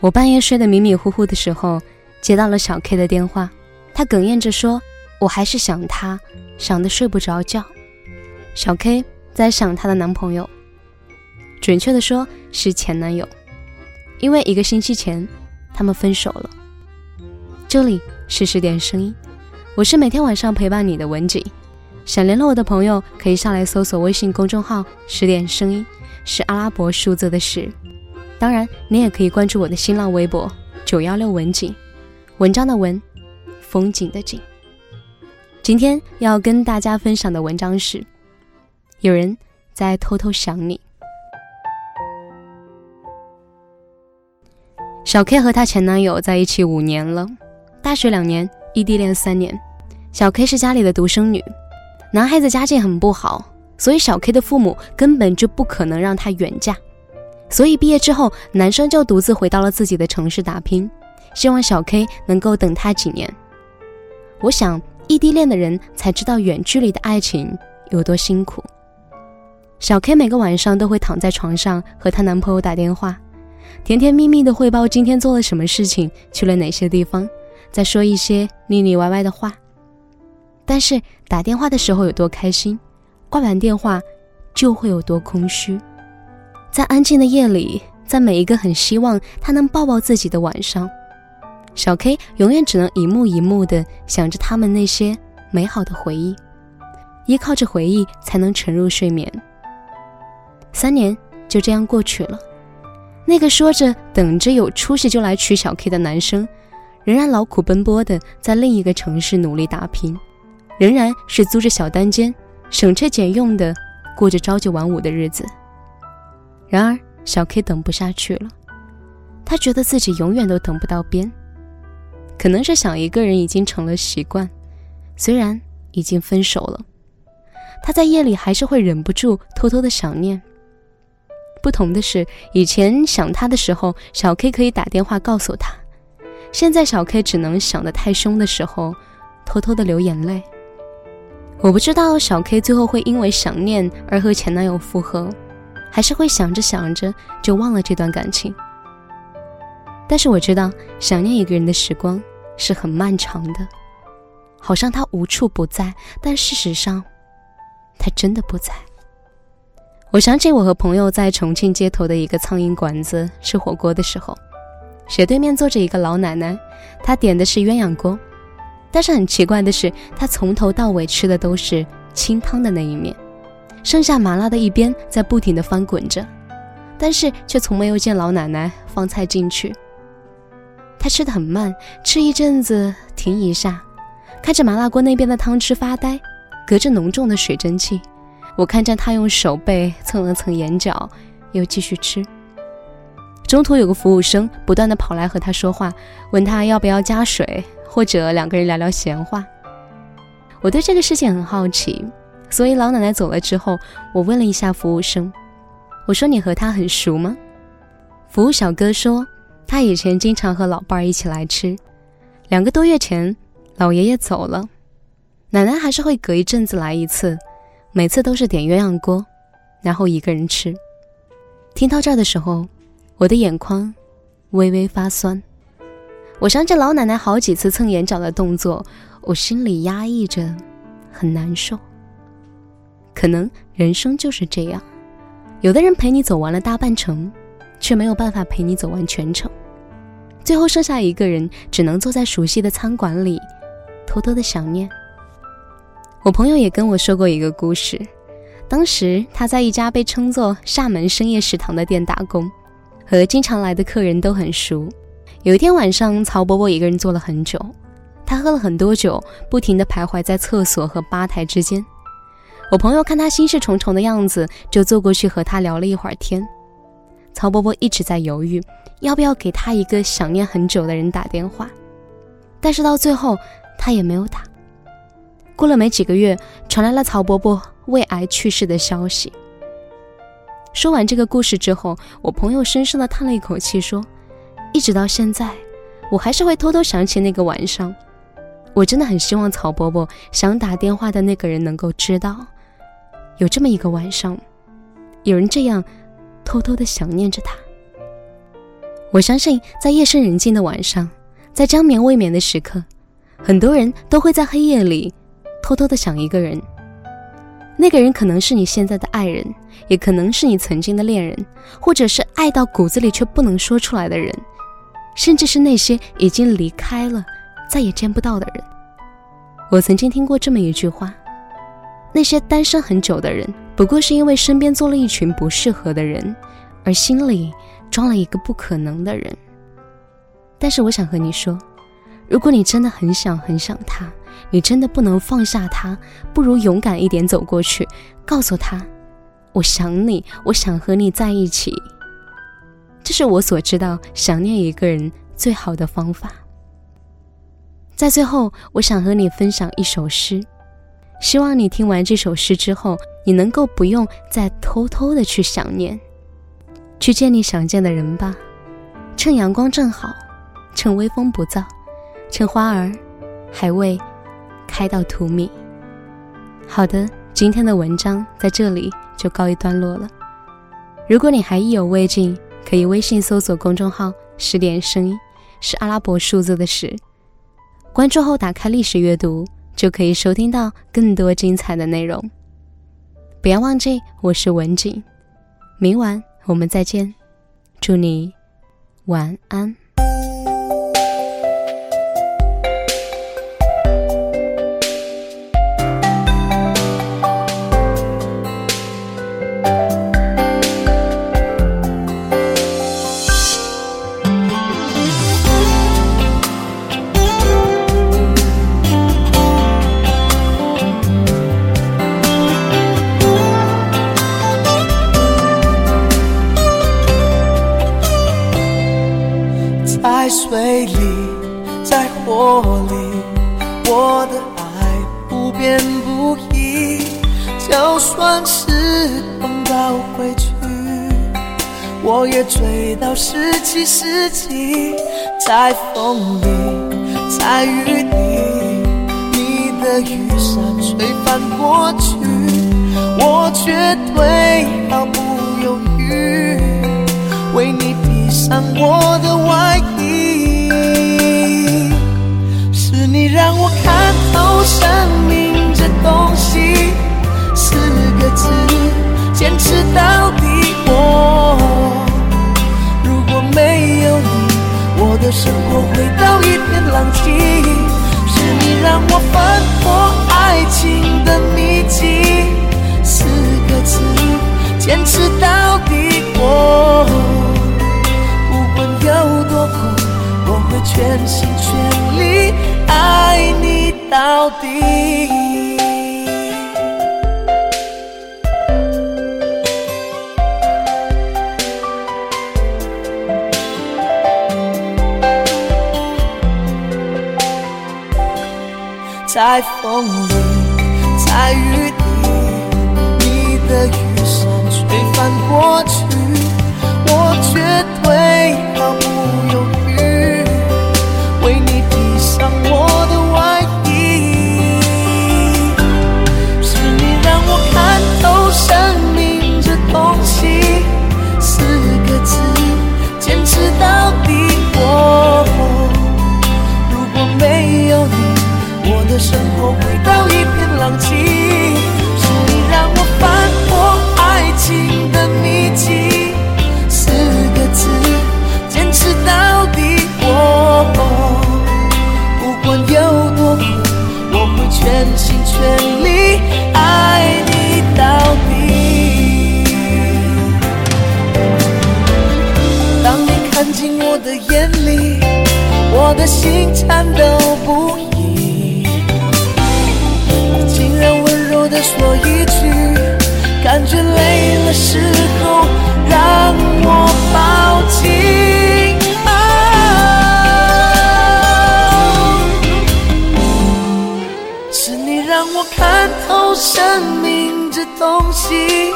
我半夜睡得迷迷糊糊的时候，接到了小 K 的电话，他哽咽着说：“我还是想他，想得睡不着觉。”小 K 在想她的男朋友，准确的说是前男友，因为一个星期前他们分手了。这里是十点声音，我是每天晚上陪伴你的文景。想联络我的朋友，可以上来搜索微信公众号“十点声音”，是阿拉伯数字的十。当然，你也可以关注我的新浪微博“九幺六文景”，文章的文，风景的景。今天要跟大家分享的文章是：有人在偷偷想你。小 K 和她前男友在一起五年了，大学两年，异地恋三年。小 K 是家里的独生女。男孩子家境很不好，所以小 K 的父母根本就不可能让他远嫁，所以毕业之后，男生就独自回到了自己的城市打拼，希望小 K 能够等他几年。我想，异地恋的人才知道远距离的爱情有多辛苦。小 K 每个晚上都会躺在床上和她男朋友打电话，甜甜蜜蜜的汇报今天做了什么事情，去了哪些地方，再说一些腻腻歪歪的话。但是打电话的时候有多开心，挂完电话就会有多空虚。在安静的夜里，在每一个很希望他能抱抱自己的晚上，小 K 永远只能一幕一幕的想着他们那些美好的回忆，依靠着回忆才能沉入睡眠。三年就这样过去了，那个说着等着有出息就来娶小 K 的男生，仍然劳苦奔波的在另一个城市努力打拼。仍然是租着小单间，省吃俭用的过着朝九晚五的日子。然而，小 K 等不下去了，他觉得自己永远都等不到边。可能是想一个人已经成了习惯，虽然已经分手了，他在夜里还是会忍不住偷偷的想念。不同的是，以前想他的时候，小 K 可以打电话告诉他；现在，小 K 只能想得太凶的时候，偷偷的流眼泪。我不知道小 K 最后会因为想念而和前男友复合，还是会想着想着就忘了这段感情。但是我知道，想念一个人的时光是很漫长的，好像他无处不在，但事实上，他真的不在。我想起我和朋友在重庆街头的一个苍蝇馆子吃火锅的时候，斜对面坐着一个老奶奶，她点的是鸳鸯锅。但是很奇怪的是，他从头到尾吃的都是清汤的那一面，剩下麻辣的一边在不停的翻滚着，但是却从没有见老奶奶放菜进去。他吃的很慢，吃一阵子停一下，看着麻辣锅那边的汤汁发呆，隔着浓重的水蒸气，我看见他用手背蹭了蹭眼角，又继续吃。中途有个服务生不断的跑来和他说话，问他要不要加水。或者两个人聊聊闲话。我对这个事情很好奇，所以老奶奶走了之后，我问了一下服务生：“我说你和他很熟吗？”服务小哥说：“他以前经常和老伴儿一起来吃。两个多月前，老爷爷走了，奶奶还是会隔一阵子来一次，每次都是点鸳鸯锅，然后一个人吃。”听到这儿的时候，我的眼眶微微发酸。我想起老奶奶好几次蹭眼角的动作，我心里压抑着，很难受。可能人生就是这样，有的人陪你走完了大半程，却没有办法陪你走完全程，最后剩下一个人，只能坐在熟悉的餐馆里，偷偷的想念。我朋友也跟我说过一个故事，当时他在一家被称作“厦门深夜食堂”的店打工，和经常来的客人都很熟。有一天晚上，曹伯伯一个人坐了很久，他喝了很多酒，不停地徘徊在厕所和吧台之间。我朋友看他心事重重的样子，就坐过去和他聊了一会儿天。曹伯伯一直在犹豫，要不要给他一个想念很久的人打电话，但是到最后他也没有打。过了没几个月，传来了曹伯伯胃癌去世的消息。说完这个故事之后，我朋友深深地叹了一口气，说。一直到现在，我还是会偷偷想起那个晚上。我真的很希望曹伯伯想打电话的那个人能够知道，有这么一个晚上，有人这样偷偷的想念着他。我相信，在夜深人静的晚上，在将眠未眠的时刻，很多人都会在黑夜里偷偷的想一个人。那个人可能是你现在的爱人，也可能是你曾经的恋人，或者是爱到骨子里却不能说出来的人，甚至是那些已经离开了、再也见不到的人。我曾经听过这么一句话：那些单身很久的人，不过是因为身边坐了一群不适合的人，而心里装了一个不可能的人。但是我想和你说，如果你真的很想很想他，你真的不能放下他，不如勇敢一点走过去，告诉他：“我想你，我想和你在一起。”这是我所知道想念一个人最好的方法。在最后，我想和你分享一首诗，希望你听完这首诗之后，你能够不用再偷偷的去想念，去见你想见的人吧。趁阳光正好，趁微风不燥，趁花儿还未。开到荼蘼。好的，今天的文章在这里就告一段落了。如果你还意犹未尽，可以微信搜索公众号“十点声音”，是阿拉伯数字的十。关注后打开历史阅读，就可以收听到更多精彩的内容。不要忘记，我是文景，明晚我们再见，祝你晚安。水里，在火里，我的爱不变不移。就算时光倒回去，我也追到十七世纪。在风里，在雨里，你的雨伞吹翻过去，我绝对毫不犹豫，为你披上我的外衣。让我看透生命这东西，到底，在风里，在雨里，你的雨伞吹翻过去，我绝对毫不犹豫。这东西，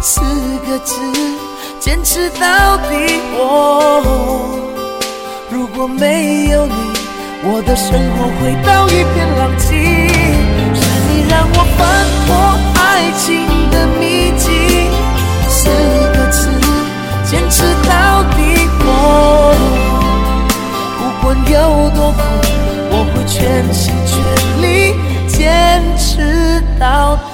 四个字，坚持到底哦。如果没有你，我的生活回到一片狼藉。是你让我翻破爱情的秘境，四个字，坚持到底哦。不管有多苦，我会全心全力坚持到底。